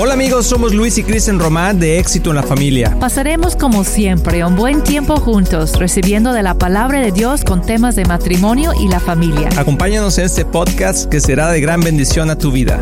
Hola amigos, somos Luis y Kristen Román de Éxito en la Familia. Pasaremos como siempre un buen tiempo juntos, recibiendo de la palabra de Dios con temas de matrimonio y la familia. Acompáñanos en este podcast que será de gran bendición a tu vida.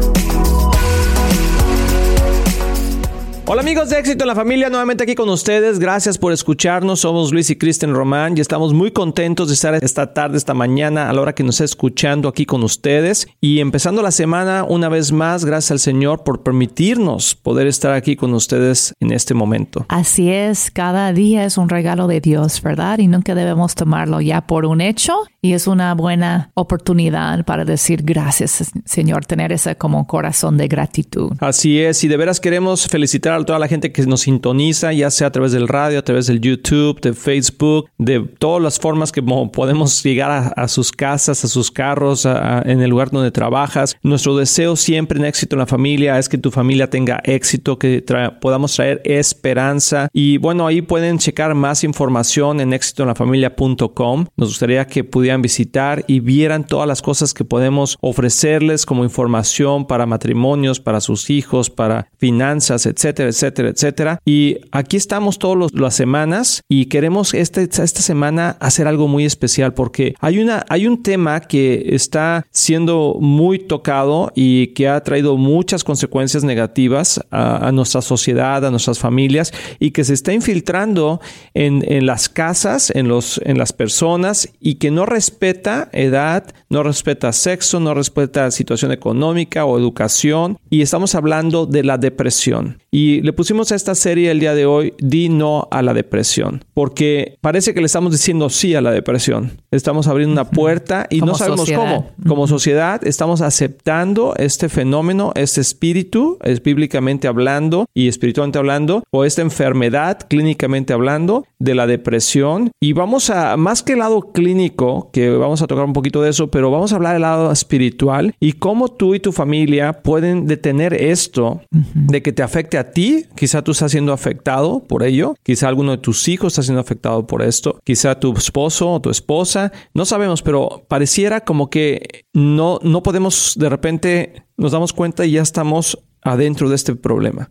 Hola amigos de Éxito en la Familia, nuevamente aquí con ustedes. Gracias por escucharnos. Somos Luis y Kristen Román y estamos muy contentos de estar esta tarde, esta mañana, a la hora que nos está escuchando aquí con ustedes. Y empezando la semana una vez más, gracias al Señor por permitirnos poder estar aquí con ustedes en este momento. Así es, cada día es un regalo de Dios, ¿verdad? Y nunca debemos tomarlo ya por un hecho y es una buena oportunidad para decir gracias, Señor, tener ese como corazón de gratitud. Así es, y de veras queremos felicitar a toda la gente que nos sintoniza, ya sea a través del radio, a través del YouTube, de Facebook, de todas las formas que podemos llegar a, sus casas, a sus carros, en el lugar donde trabajas. Nuestro deseo siempre en éxito en la familia es que tu familia tenga éxito, que podamos traer esperanza. Y bueno, ahí pueden checar más información en éxitoenlafamilia.com. Nos gustaría que pudieran visitar y vieran todas las cosas que podemos ofrecerles como información para matrimonios, para sus hijos, para finanzas, etcétera etcétera, etcétera. Y aquí estamos todas las semanas y queremos este, esta semana hacer algo muy especial porque hay, una, hay un tema que está siendo muy tocado y que ha traído muchas consecuencias negativas a, nuestra sociedad, a nuestras familias y que se está infiltrando en, en las casas, en, los, en las personas y que no respeta edad, no respeta sexo, no respeta situación económica o educación y estamos hablando de la depresión. Y le pusimos a esta serie el día de hoy, Di no a la depresión, porque parece que le estamos diciendo sí a la depresión. Estamos abriendo una puerta y no sabemos cómo. Como sociedad estamos aceptando este fenómeno, este espíritu, es bíblicamente hablando y espiritualmente hablando, o esta enfermedad clínicamente hablando de la depresión. Y vamos a, más que el lado clínico, que vamos a tocar un poquito de eso, pero vamos a hablar del lado espiritual y cómo tú y tu familia pueden detener esto de que te afecte a ti quizá tú estás siendo afectado por ello, quizá alguno de tus hijos está siendo afectado por esto, quizá tu esposo o tu esposa, no sabemos, pero pareciera como que no, no podemos de repente nos damos cuenta y ya estamos adentro de este problema.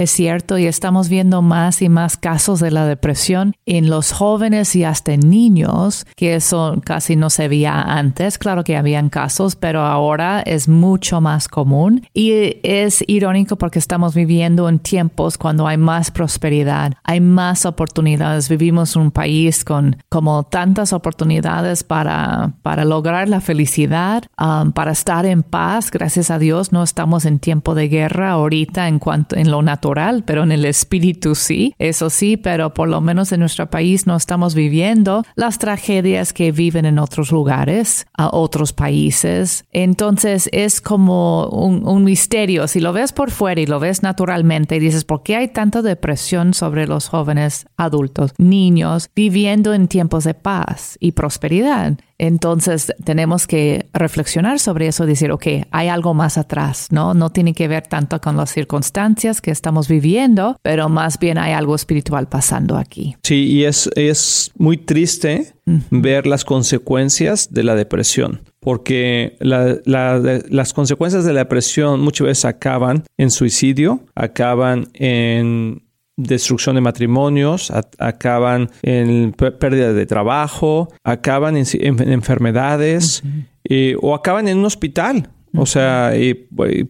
Es cierto, y estamos viendo más y más casos de la depresión en los jóvenes y hasta en niños, que eso casi no se veía antes. Claro que habían casos, pero ahora es mucho más común. Y es irónico porque estamos viviendo en tiempos cuando hay más prosperidad, hay más oportunidades. Vivimos en un país con como tantas oportunidades para, para lograr la felicidad, um, para estar en paz. Gracias a Dios no estamos en tiempo de guerra ahorita en cuanto en lo natural pero en el espíritu sí, eso sí, pero por lo menos en nuestro país no estamos viviendo las tragedias que viven en otros lugares, a otros países. Entonces es como un, un misterio. Si lo ves por fuera y lo ves naturalmente y dices, ¿por qué hay tanta depresión sobre los jóvenes adultos, niños, viviendo en tiempos de paz y prosperidad? Entonces tenemos que reflexionar sobre eso decir, ok, hay algo más atrás, ¿no? No tiene que ver tanto con las circunstancias que estamos viviendo, pero más bien hay algo espiritual pasando aquí. Sí, y es, es muy triste ver las consecuencias de la depresión porque las consecuencias de la depresión muchas veces acaban en suicidio, acaban en destrucción de matrimonios, acaban en pérdida de trabajo, acaban en, enfermedades eh, o acaban en un hospital. O sea,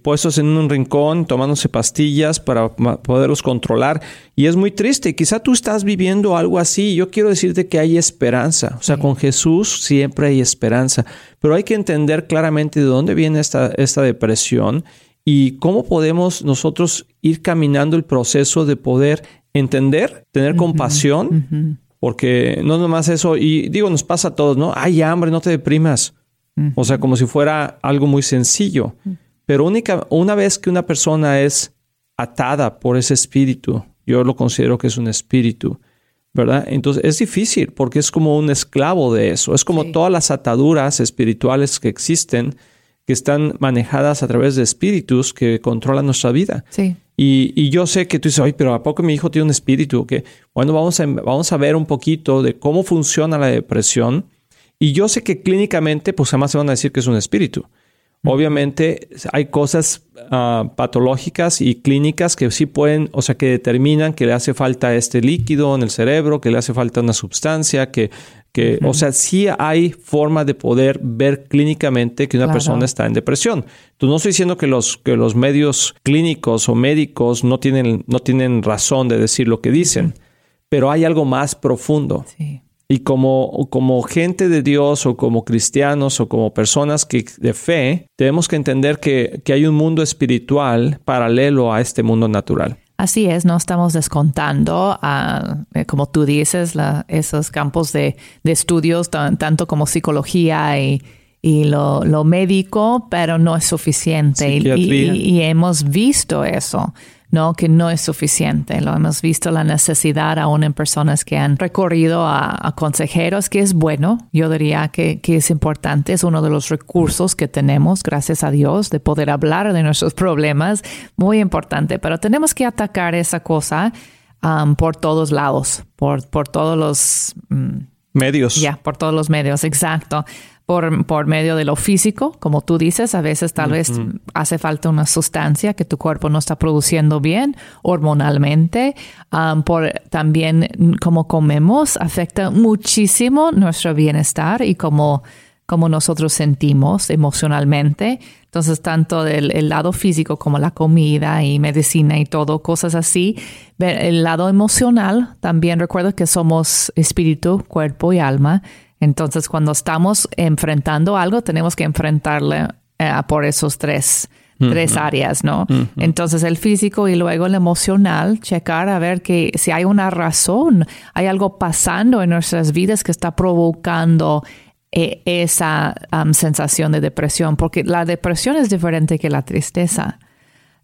puestos en un rincón, tomándose pastillas para poderlos controlar. Y es muy triste. Quizá tú estás viviendo algo así. Yo quiero decirte que hay esperanza. O sea, con Jesús siempre hay esperanza. Pero hay que entender claramente de dónde viene esta, esta depresión y cómo podemos nosotros ir caminando el proceso de poder entender, tener compasión, porque no nomás eso, y digo, nos pasa a todos, ¿no? Hay hambre, no te deprimas. O sea, como si fuera algo muy sencillo. Pero única, una vez que una persona es atada por ese espíritu, yo lo considero que es un espíritu, ¿verdad? Entonces es difícil porque es como un esclavo de eso. Es como todas las ataduras espirituales que existen que están manejadas a través de espíritus que controlan nuestra vida. Sí. Y, yo sé que tú dices, oye, pero ¿a poco mi hijo tiene un espíritu? Que, bueno, vamos a, vamos a ver un poquito de cómo funciona la depresión. Y yo sé que clínicamente, pues jamás se van a decir que es un espíritu. Obviamente hay cosas ah, patológicas y clínicas que sí pueden, o sea, que determinan que le hace falta este líquido en el cerebro, que le hace falta una sustancia, que, que o sea, sí hay forma de poder ver clínicamente que una persona está en depresión. Entonces, no estoy diciendo que los, que los medios clínicos o médicos no tienen, no tienen razón de decir lo que dicen, pero hay algo más profundo. Sí. Y como, como gente de Dios o como cristianos o como personas que, de fe, tenemos que entender que, hay un mundo espiritual paralelo a este mundo natural. Así es, no estamos descontando, eh, como tú dices, esos campos de, estudios, tanto como psicología y, lo, médico, pero no es suficiente. y, hemos visto eso. ¿No? Que no es suficiente. Lo hemos visto la necesidad aún en personas que han recorrido a, consejeros, que es bueno. Yo diría que, que, es importante. Es uno de los recursos que tenemos, gracias a Dios, de poder hablar de nuestros problemas. Muy importante. Pero tenemos que atacar esa cosa um, por todos lados, por, por todos los... Mm, medios. Ya, por todos los medios, exacto por, medio de lo físico, como tú dices, a veces tal vez hace falta una sustancia que tu cuerpo no está produciendo bien hormonalmente. Um, por también como comemos afecta muchísimo nuestro bienestar y como como nosotros sentimos emocionalmente. Entonces, tanto del el lado físico como la comida y medicina y todo, cosas así. El lado emocional, también recuerdo que somos espíritu, cuerpo y alma. Entonces, cuando estamos enfrentando algo, tenemos que enfrentarle eh, por esos tres, tres áreas, ¿no? Entonces, el físico y luego el emocional, checar a ver que si hay una razón, hay algo pasando en nuestras vidas que está provocando eh, esa sensación de depresión, porque la depresión es diferente que la tristeza.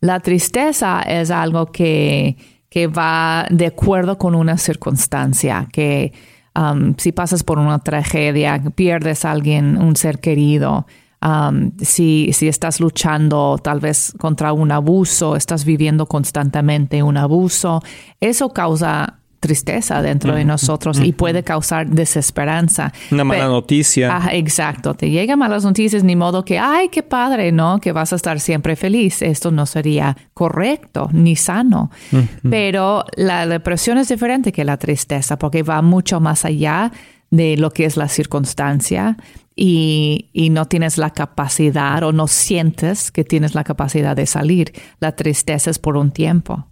La tristeza es algo que, que va de acuerdo con una circunstancia, que Um, si pasas por una tragedia, pierdes a alguien, un ser querido, um, si, si estás luchando tal vez contra un abuso, estás viviendo constantemente un abuso, eso causa tristeza dentro de nosotros y puede causar desesperanza. Una mala noticia. exacto, te llegan malas noticias, ni modo que, ay, qué padre, ¿no? Que vas a estar siempre feliz. Esto no sería correcto ni sano. Pero la depresión es diferente que la tristeza porque va mucho más allá de lo que es la circunstancia y, y, no tienes la capacidad o no sientes que tienes la capacidad de salir. La tristeza es por un tiempo.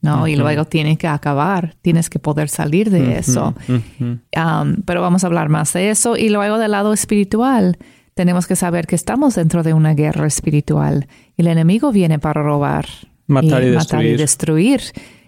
¿No? Y luego tiene que acabar, tienes que poder salir de eso. Um, pero vamos a hablar más de eso. Y luego del lado espiritual, tenemos que saber que estamos dentro de una guerra espiritual. El enemigo viene para robar, matar y, matar y destruir.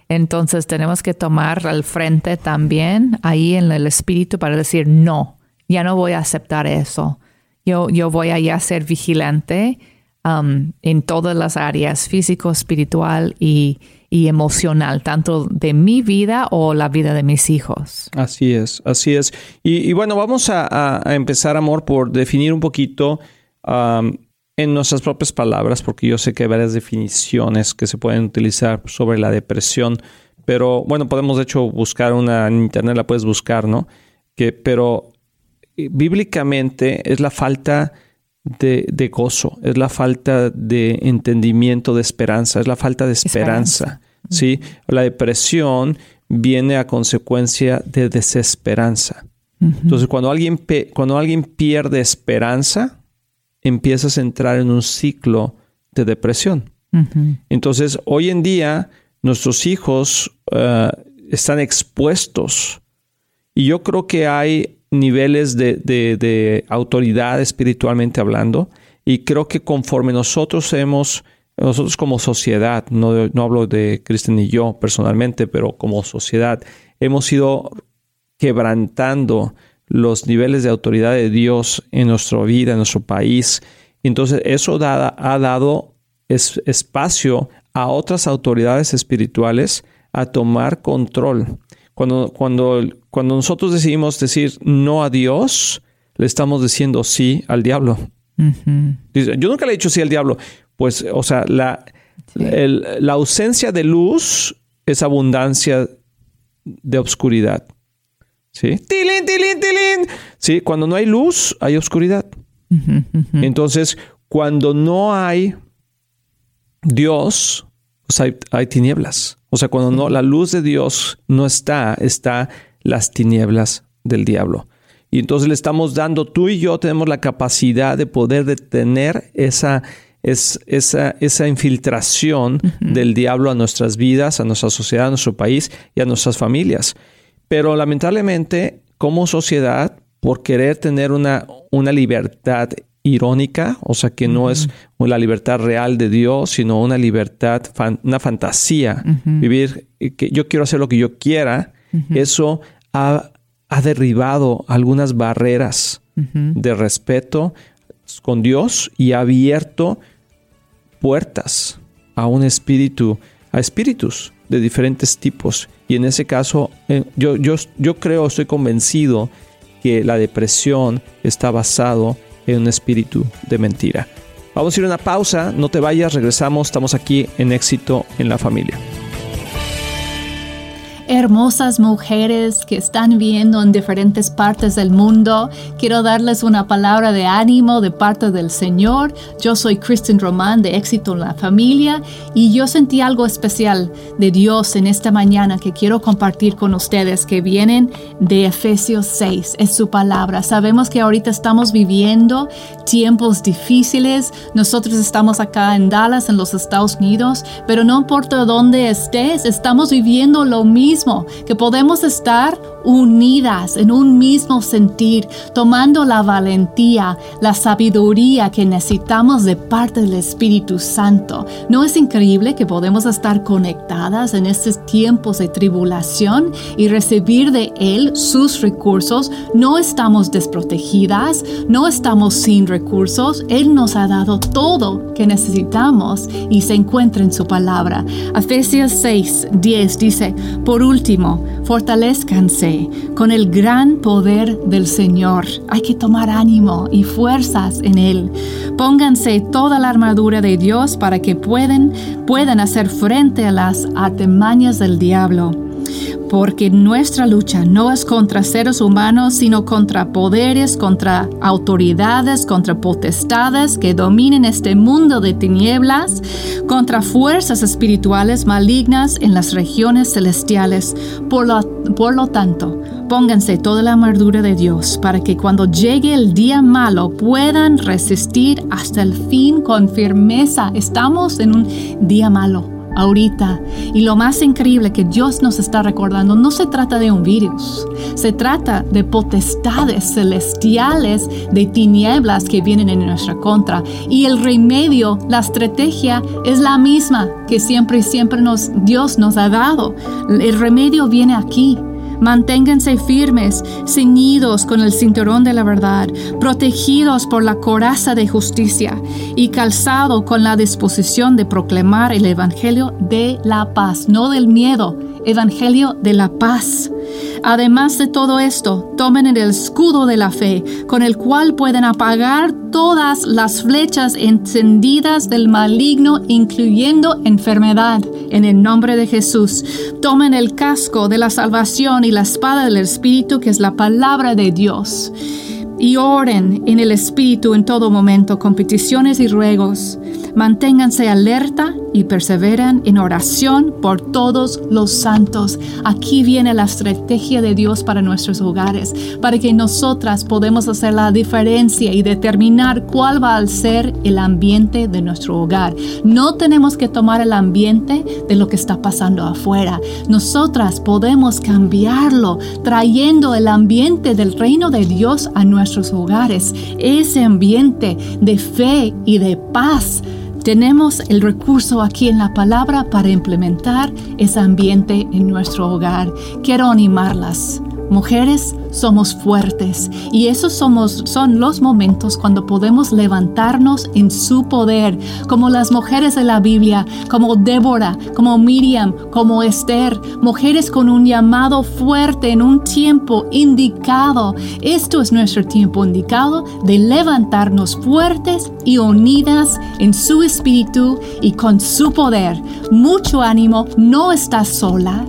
Entonces tenemos que tomar al frente también ahí en el espíritu para decir, no, ya no voy a aceptar eso. Yo, yo voy a ya ser vigilante um, en todas las áreas, físico, espiritual y, y emocional, tanto de mi vida o la vida de mis hijos. Así es, así es. Y, bueno, vamos a, empezar, amor, por definir un poquito en nuestras propias palabras, porque yo sé que hay varias definiciones que se pueden utilizar sobre la depresión, pero bueno, podemos de hecho buscar una en internet, la puedes buscar, ¿no? Que, pero eh, bíblicamente es la falta de, gozo, es la falta de entendimiento, de esperanza, es la falta de esperanza. ¿sí? La depresión viene a consecuencia de desesperanza. Entonces, cuando alguien, cuando alguien pierde esperanza, empiezas a entrar en un ciclo de depresión. Entonces, hoy en día, nuestros hijos eh, están expuestos. Y yo creo que hay niveles de, autoridad espiritualmente hablando. Y creo que conforme nosotros hemos, nosotros como sociedad, no, no hablo de Cristian y yo personalmente, pero como sociedad, hemos ido quebrantando los niveles de autoridad de Dios en nuestra vida, en nuestro país. Entonces eso ha dado espacio a otras autoridades espirituales a tomar control. Cuando, cuando, cuando nosotros decidimos decir no a Dios, le estamos diciendo sí al diablo. Yo nunca le he dicho sí al diablo. Pues, o sea, la, la ausencia de luz es abundancia de obscuridad. ¿Sí? ¡Tilín, tilín, tilín! Sí, cuando no hay luz, hay obscuridad. Entonces, cuando no hay Dios, hay, hay, tinieblas. O sea, cuando no, la luz de Dios no está, está las tinieblas del diablo. Y entonces le estamos dando, tú y yo tenemos la capacidad de poder detener esa, esa, esa infiltración del diablo a nuestras vidas, a nuestra sociedad, a nuestro país y a nuestras familias. Pero lamentablemente, como sociedad, por querer tener una, una libertad irónica, o sea que no es la libertad real de Dios, sino una libertad, una fantasía, vivir, que yo quiero hacer lo que yo quiera, eso ha, ha, derribado algunas barreras de respeto con Dios y ha abierto puertas a un espíritu, a espíritus de diferentes tipos. Y en ese caso, eh, yo, yo, yo creo, estoy convencido que la depresión está basado en un espíritu de mentira. Vamos a ir a una pausa, no te vayas, regresamos, estamos aquí en éxito en la familia hermosas mujeres que están viendo en diferentes partes del mundo. Quiero darles una palabra de ánimo de parte del Señor. Yo soy Kristen Román de Éxito en la Familia y yo sentí algo especial de Dios en esta mañana que quiero compartir con ustedes que vienen de Efesios 6. Es su palabra. Sabemos que ahorita estamos viviendo tiempos difíciles. Nosotros estamos acá en Dallas, en los Estados Unidos, pero no importa dónde estés, estamos viviendo lo mismo que podemos estar unidas en un mismo sentir, tomando la valentía, la sabiduría que necesitamos de parte del Espíritu Santo. ¿No es increíble que podemos estar conectadas en estos tiempos de tribulación y recibir de Él sus recursos? No estamos desprotegidas, no estamos sin recursos. Él nos ha dado todo que necesitamos y se encuentra en su palabra. Efesios 6, 10 dice, por último, fortalezcanse con el gran poder del Señor. Hay que tomar ánimo y fuerzas en Él. Pónganse toda la armadura de Dios para que puedan, puedan hacer frente a las atemañas del diablo porque nuestra lucha no es contra seres humanos, sino contra poderes, contra autoridades, contra potestades que dominen este mundo de tinieblas, contra fuerzas espirituales malignas en las regiones celestiales. Por lo, por lo tanto, pónganse toda la armadura de Dios para que cuando llegue el día malo puedan resistir hasta el fin con firmeza. Estamos en un día malo ahorita. Y lo más increíble que Dios nos está recordando, no se trata de un virus, se trata de potestades celestiales de tinieblas que vienen en nuestra contra. Y el remedio, la estrategia es la misma que siempre y siempre nos, Dios nos ha dado. El remedio viene aquí Manténganse firmes, ceñidos con el cinturón de la verdad, protegidos por la coraza de justicia y calzado con la disposición de proclamar el Evangelio de la paz, no del miedo, Evangelio de la paz. Además de todo esto, tomen el escudo de la fe, con el cual pueden apagar todas las flechas encendidas del maligno, incluyendo enfermedad, en el nombre de Jesús. Tomen el casco de la salvación y la espada del Espíritu, que es la palabra de Dios y oren en el Espíritu en todo momento con peticiones y ruegos. Manténganse alerta y perseveran en oración por todos los santos. Aquí viene la estrategia de Dios para nuestros hogares, para que nosotras podamos hacer la diferencia y determinar cuál va a ser el ambiente de nuestro hogar. No tenemos que tomar el ambiente de lo que está pasando afuera. Nosotras podemos cambiarlo trayendo el ambiente del reino de Dios a nuestro hogares, ese ambiente de fe y de paz. Tenemos el recurso aquí en la palabra para implementar ese ambiente en nuestro hogar. Quiero animarlas. Mujeres, somos fuertes y esos somos, son los momentos cuando podemos levantarnos en su poder, como las mujeres de la Biblia, como Débora, como Miriam, como Esther, mujeres con un llamado fuerte en un tiempo indicado. Esto es nuestro tiempo indicado de levantarnos fuertes y unidas en su espíritu y con su poder. Mucho ánimo, no estás sola.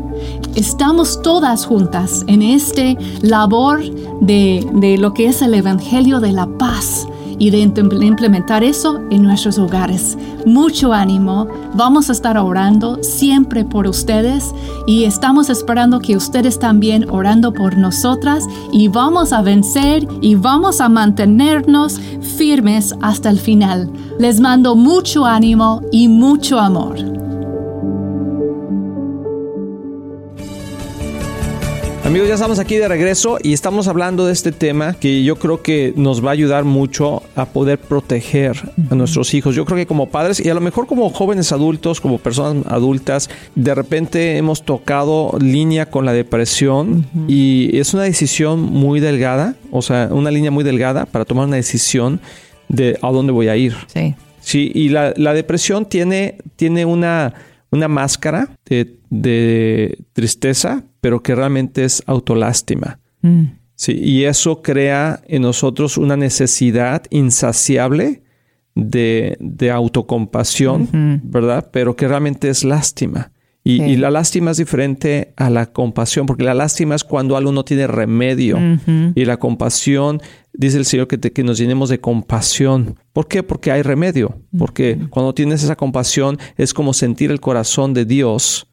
Estamos todas juntas en este labor de, de lo que es el Evangelio de la paz y de implementar eso en nuestros hogares. Mucho ánimo, vamos a estar orando siempre por ustedes y estamos esperando que ustedes también orando por nosotras y vamos a vencer y vamos a mantenernos firmes hasta el final. Les mando mucho ánimo y mucho amor. Amigos, ya estamos aquí de regreso y estamos hablando de este tema que yo creo que nos va a ayudar mucho a poder proteger a nuestros hijos. Yo creo que como padres y a lo mejor como jóvenes adultos, como personas adultas, de repente hemos tocado línea con la depresión y es una decisión muy delgada, o sea, una línea muy delgada para tomar una decisión de a dónde voy a ir. Sí. Sí, y la, la depresión tiene, tiene una una máscara de, tristeza, pero que realmente es autolástima. Mm. Sí, y eso crea en nosotros una necesidad insaciable de, autocompasión, ¿verdad? Pero que realmente es lástima. Y, la lástima es diferente a la compasión, porque la lástima es cuando algo no tiene remedio. Y la compasión, dice el Señor, que, que, nos llenemos de compasión. ¿Por qué? Porque hay remedio. Porque cuando tienes esa compasión es como sentir el corazón de Dios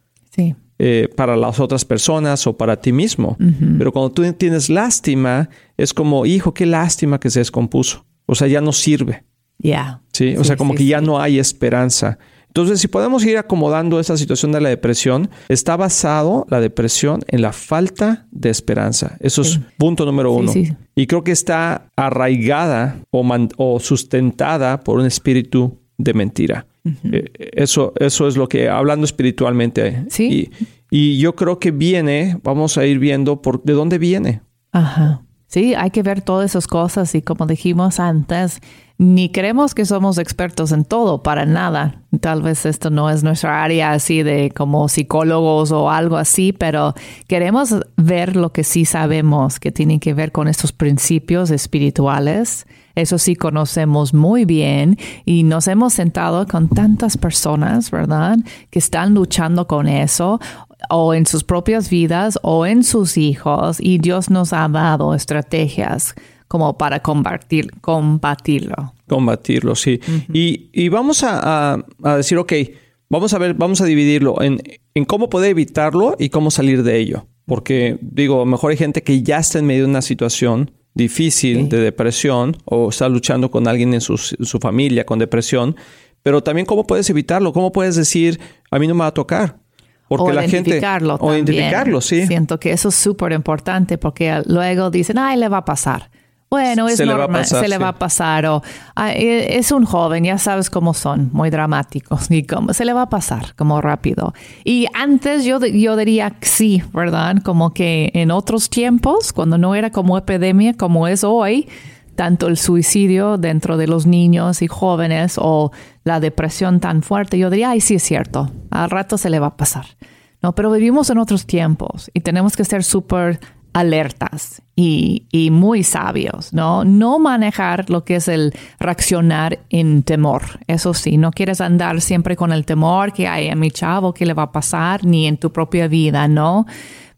eh, para las otras personas o para ti mismo. Pero cuando tú tienes lástima, es como, hijo, qué lástima que se descompuso. O sea, ya no sirve. Ya. ¿Sí? O sea, como que ya no hay esperanza. Entonces, si podemos ir acomodando esa situación de la depresión, está basado la depresión en la falta de esperanza. Eso es punto número uno. y creo que está arraigada o, sustentada por un espíritu de mentira. Eh, eso, eso es lo que, hablando espiritualmente. Sí. Y, y, yo creo que viene, vamos a ir viendo por de dónde viene. Ajá. Sí, hay que ver todas esas cosas y como dijimos antes, ni creemos que somos expertos en todo, para nada. Tal vez esto no es nuestra área así de como psicólogos o algo así, pero queremos ver lo que sí sabemos que tiene que ver con estos principios espirituales. Eso sí conocemos muy bien y nos hemos sentado con tantas personas, ¿verdad? Que están luchando con eso o en sus propias vidas o en sus hijos y Dios nos ha dado estrategias como para combatir, combatirlo. Combatirlo, sí. y, vamos a, decir, ok, vamos a ver, vamos a dividirlo en, en cómo poder evitarlo y cómo salir de ello. Porque digo, mejor hay gente que ya está en medio de una situación difícil de depresión o está luchando con alguien en su, su, familia con depresión, pero también cómo puedes evitarlo, cómo puedes decir, a mí no me va a tocar. Porque la gente o identificarlo, sí. Siento que eso es súper importante porque luego dicen, ay, le va a pasar. Bueno, es normal, se le va a pasar. O e, es un joven, ya sabes cómo son, muy dramáticos. Y cómo, se le va a pasar como rápido. Y antes yo, yo diría sí, ¿verdad? Como que en otros tiempos, cuando no era como epidemia como es hoy, tanto el suicidio dentro de los niños y jóvenes o la depresión tan fuerte, yo diría, ay, sí es cierto, al rato se le va a pasar. No, pero vivimos en otros tiempos y tenemos que ser súper alertas y, muy sabios, ¿no? No manejar lo que es el reaccionar en temor. Eso sí, no quieres andar siempre con el temor que hay a mi chavo, que le va a pasar, ni en tu propia vida, ¿no?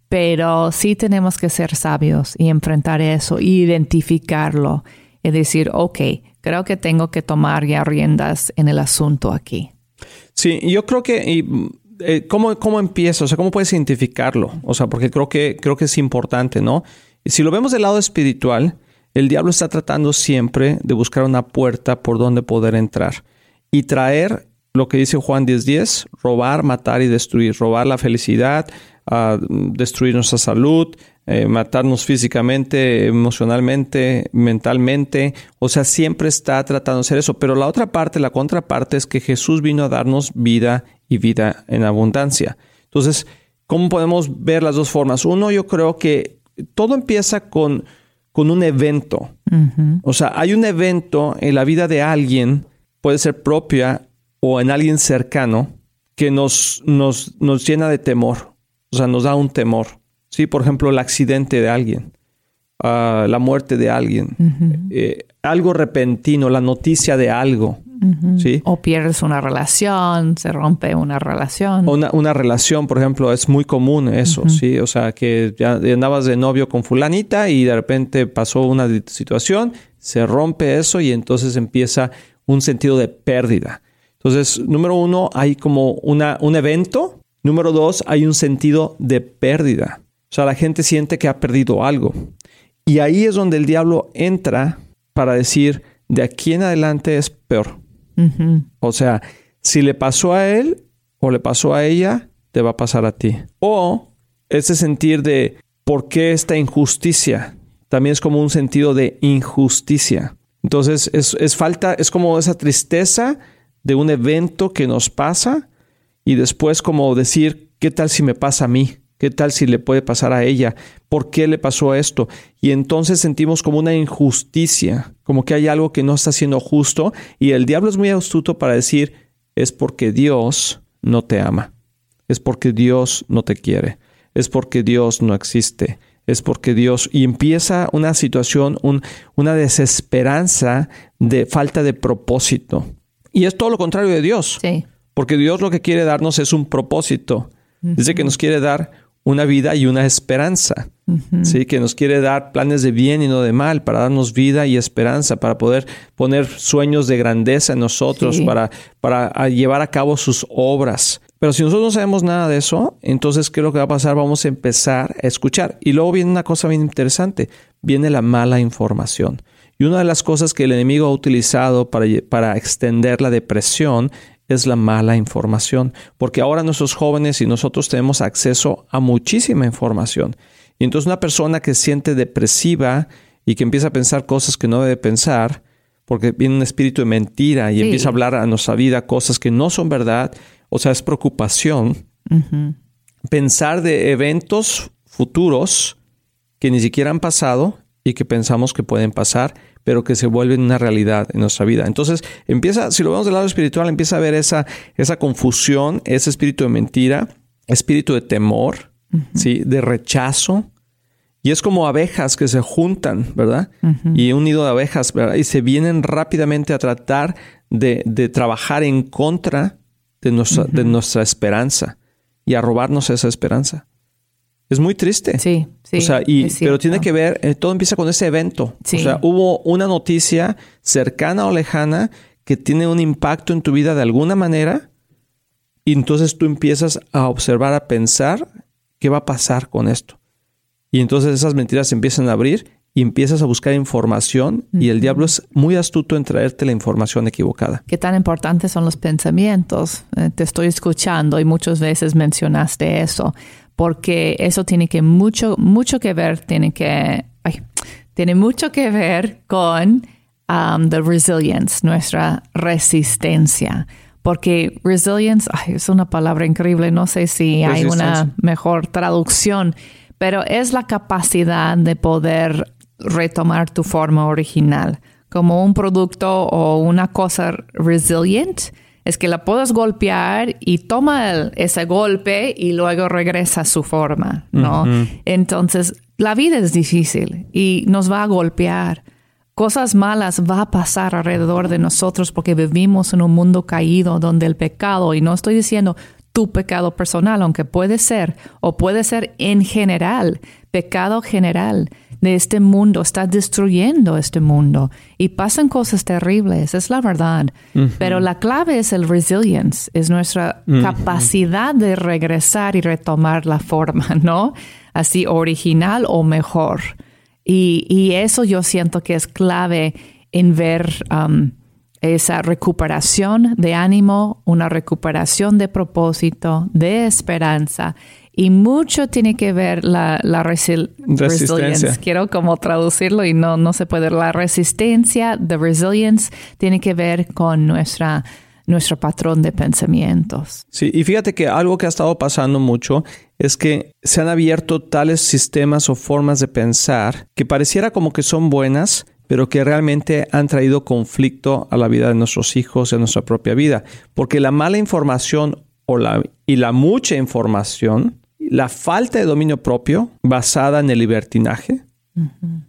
Pero sí tenemos que ser sabios y enfrentar eso, identificarlo y decir, ok, creo que tengo que tomar ya riendas en el asunto aquí. Sí, yo creo que eh, ¿cómo, ¿cómo empieza? O sea, ¿cómo puedes identificarlo? O sea, porque creo que, creo que es importante, ¿no? Si lo vemos del lado espiritual, el diablo está tratando siempre de buscar una puerta por donde poder entrar y traer lo que dice Juan 10:10, robar, matar y destruir, robar la felicidad, destruir nuestra salud, eh, matarnos físicamente, emocionalmente, mentalmente. O sea, siempre está tratando de hacer eso. Pero la otra parte, la contraparte, es que Jesús vino a darnos vida y vida en abundancia. Entonces, ¿cómo podemos ver las dos formas? Uno, yo creo que todo empieza con, con un evento. O sea, hay un evento en la vida de alguien, puede ser propia o en alguien cercano, que nos, nos, nos llena de temor. O sea, nos da un temor. Sí, por ejemplo, el accidente de alguien, ah, la muerte de alguien, eh, algo repentino, la noticia de algo ¿sí? O pierdes una relación, se rompe una relación. Una, una relación, por ejemplo, es muy común eso, ¿sí? O sea, que ya andabas de novio con fulanita y de repente pasó una situación, se rompe eso y entonces empieza un sentido de pérdida. Entonces, número uno, hay como una, un evento. Número dos, hay un sentido de pérdida. O sea, la gente siente que ha perdido algo. Y ahí es donde el diablo entra para decir, de aquí en adelante es peor. O sea, si le pasó a él o le pasó a ella, te va a pasar a ti. O ese sentir de, ¿por qué esta injusticia? También es como un sentido de injusticia. Entonces, es, es falta, es como esa tristeza de un evento que nos pasa y después como decir, ¿qué tal si me pasa a mí? ¿Qué tal si le puede pasar a ella? ¿Por qué le pasó esto? Y entonces sentimos como una injusticia, como que hay algo que no está siendo justo y el diablo es muy astuto para decir, es porque Dios no te ama, es porque Dios no te quiere, es porque Dios no existe, es porque Dios... Y empieza una situación, un, una desesperanza de falta de propósito. Y es todo lo contrario de Dios. Sí. Porque Dios lo que quiere darnos es un propósito. Dice que nos quiere dar una vida y una esperanza. Sí, que nos quiere dar planes de bien y no de mal, para darnos vida y esperanza, para poder poner sueños de grandeza en nosotros, para, para llevar a cabo sus obras. Pero si nosotros no sabemos nada de eso, entonces, ¿qué es lo que va a pasar? Vamos a empezar a escuchar. Y luego viene una cosa bien interesante, viene la mala información. Y una de las cosas que el enemigo ha utilizado para, para extender la depresión es la mala información, porque ahora nuestros jóvenes y nosotros tenemos acceso a muchísima información. Y entonces una persona que se siente depresiva y que empieza a pensar cosas que no debe pensar, porque viene un espíritu de mentira y empieza a hablar a nuestra vida cosas que no son verdad, o sea, es preocupación. Pensar de eventos futuros que ni siquiera han pasado y que pensamos que pueden pasar pero que se vuelven una realidad en nuestra vida. Entonces, empieza, si lo vemos del lado espiritual, empieza a ver esa, esa confusión, ese espíritu de mentira, espíritu de temor, ¿sí? de rechazo. Y es como abejas que se juntan, ¿verdad? Y un nido de abejas, ¿verdad? Y se vienen rápidamente a tratar de, de trabajar en contra de nuestra, de nuestra esperanza y a robarnos esa esperanza. Es muy triste. Sí, sí. O sea, y, pero tiene que ver, eh, todo empieza con ese evento. O sea, hubo una noticia cercana o lejana que tiene un impacto en tu vida de alguna manera y entonces tú empiezas a observar, a pensar qué va a pasar con esto. Y entonces esas mentiras se empiezan a abrir y empiezas a buscar información y el diablo es muy astuto en traerte la información equivocada. ¿Qué tan importantes son los pensamientos? Eh, te estoy escuchando y muchas veces mencionaste eso porque eso tiene que mucho, mucho que ver, tiene que, tiene mucho que ver con um, the resilience, nuestra resistencia. Porque resilience es una palabra increíble, no sé si hay una mejor traducción, pero es la capacidad de poder retomar tu forma original como un producto o una cosa resilient es que la puedes golpear y toma ese golpe y luego regresa a su forma, ¿no? Entonces, la vida es difícil y nos va a golpear. Cosas malas va a pasar alrededor de nosotros porque vivimos en un mundo caído donde el pecado, y no estoy diciendo tu pecado personal, aunque puede ser, o puede ser en general, pecado general, de este mundo, está destruyendo este mundo y pasan cosas terribles, es la verdad. Pero la clave es el resilience, es nuestra capacidad de regresar y retomar la forma, ¿no? Así original o mejor. Y, eso yo siento que es clave en ver um, esa recuperación de ánimo, una recuperación de propósito, de esperanza y mucho tiene que ver la, la resistencia. Quiero como traducirlo y no, no se puede. La resistencia, the resilience, tiene que ver con nuestra nuestro patrón de pensamientos. Sí, y fíjate que algo que ha estado pasando mucho es que se han abierto tales sistemas o formas de pensar que pareciera como que son buenas, pero que realmente han traído conflicto a la vida de nuestros hijos y a nuestra propia vida. Porque la mala información o la, y la mucha información la falta de dominio propio basada en el libertinaje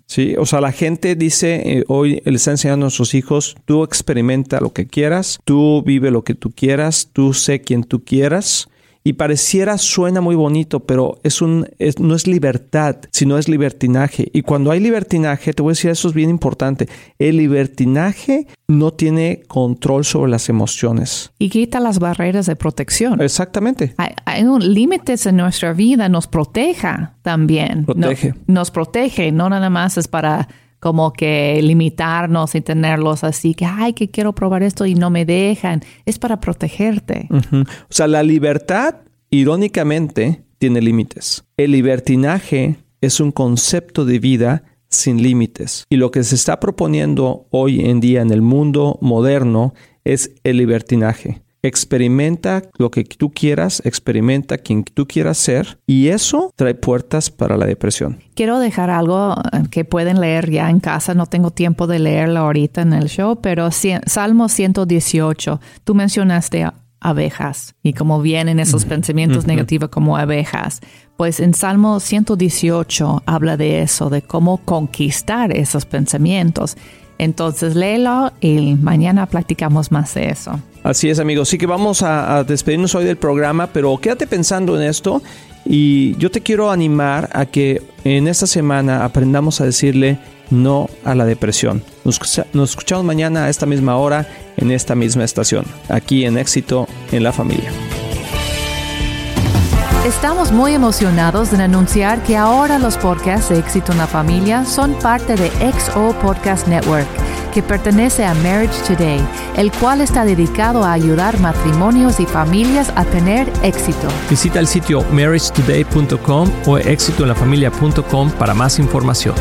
Sí, o sea, la gente dice, eh, hoy le está enseñando a nuestros hijos, tú experimenta lo que quieras, tú vive lo que tú quieras, tú sé quien tú quieras, y pareciera suena muy bonito, pero es un, no es libertad, sino es libertinaje. Y cuando hay libertinaje, te voy a decir, eso es bien importante, el libertinaje no tiene control sobre las emociones. Y quita las barreras de protección. Exactamente. Hay, hay límites en nuestra vida, nos proteja también. Protege. nos protege, no nada más es para como que limitarnos y tenerlos así, que, ay, que quiero probar esto y no me dejan. Es para protegerte. O sea, la libertad, irónicamente, tiene límites. El libertinaje es un concepto de vida sin límites. Y lo que se está proponiendo hoy en día en el mundo moderno es el libertinaje. Experimenta lo que tú quieras, experimenta quien tú quieras ser y eso trae puertas para la depresión. Quiero dejar algo eh, que pueden leer ya en casa, no tengo tiempo de leerlo ahorita en el show, pero Salmo 118, tú mencionaste abejas y cómo vienen esos pensamientos negativos como abejas. Pues en Salmo 118 habla de eso, de cómo conquistar esos pensamientos. Entonces léelo y mañana platicamos más de eso. Así es, amigos. Sí que vamos a, despedirnos hoy del programa, pero quédate pensando en esto y yo te quiero animar a que en esta semana aprendamos a decirle no a la depresión. Nos, nos escuchamos mañana a esta misma hora, en esta misma estación, aquí en Éxito en la Familia. Estamos muy emocionados en anunciar que ahora los podcasts de Éxito en la Familia son parte de XO Podcast Network que pertenece a Marriage Today, el cual está dedicado a ayudar matrimonios y familias a tener éxito. Visita el sitio marriagetoday.com o éxitoenlafamilia.com para más información.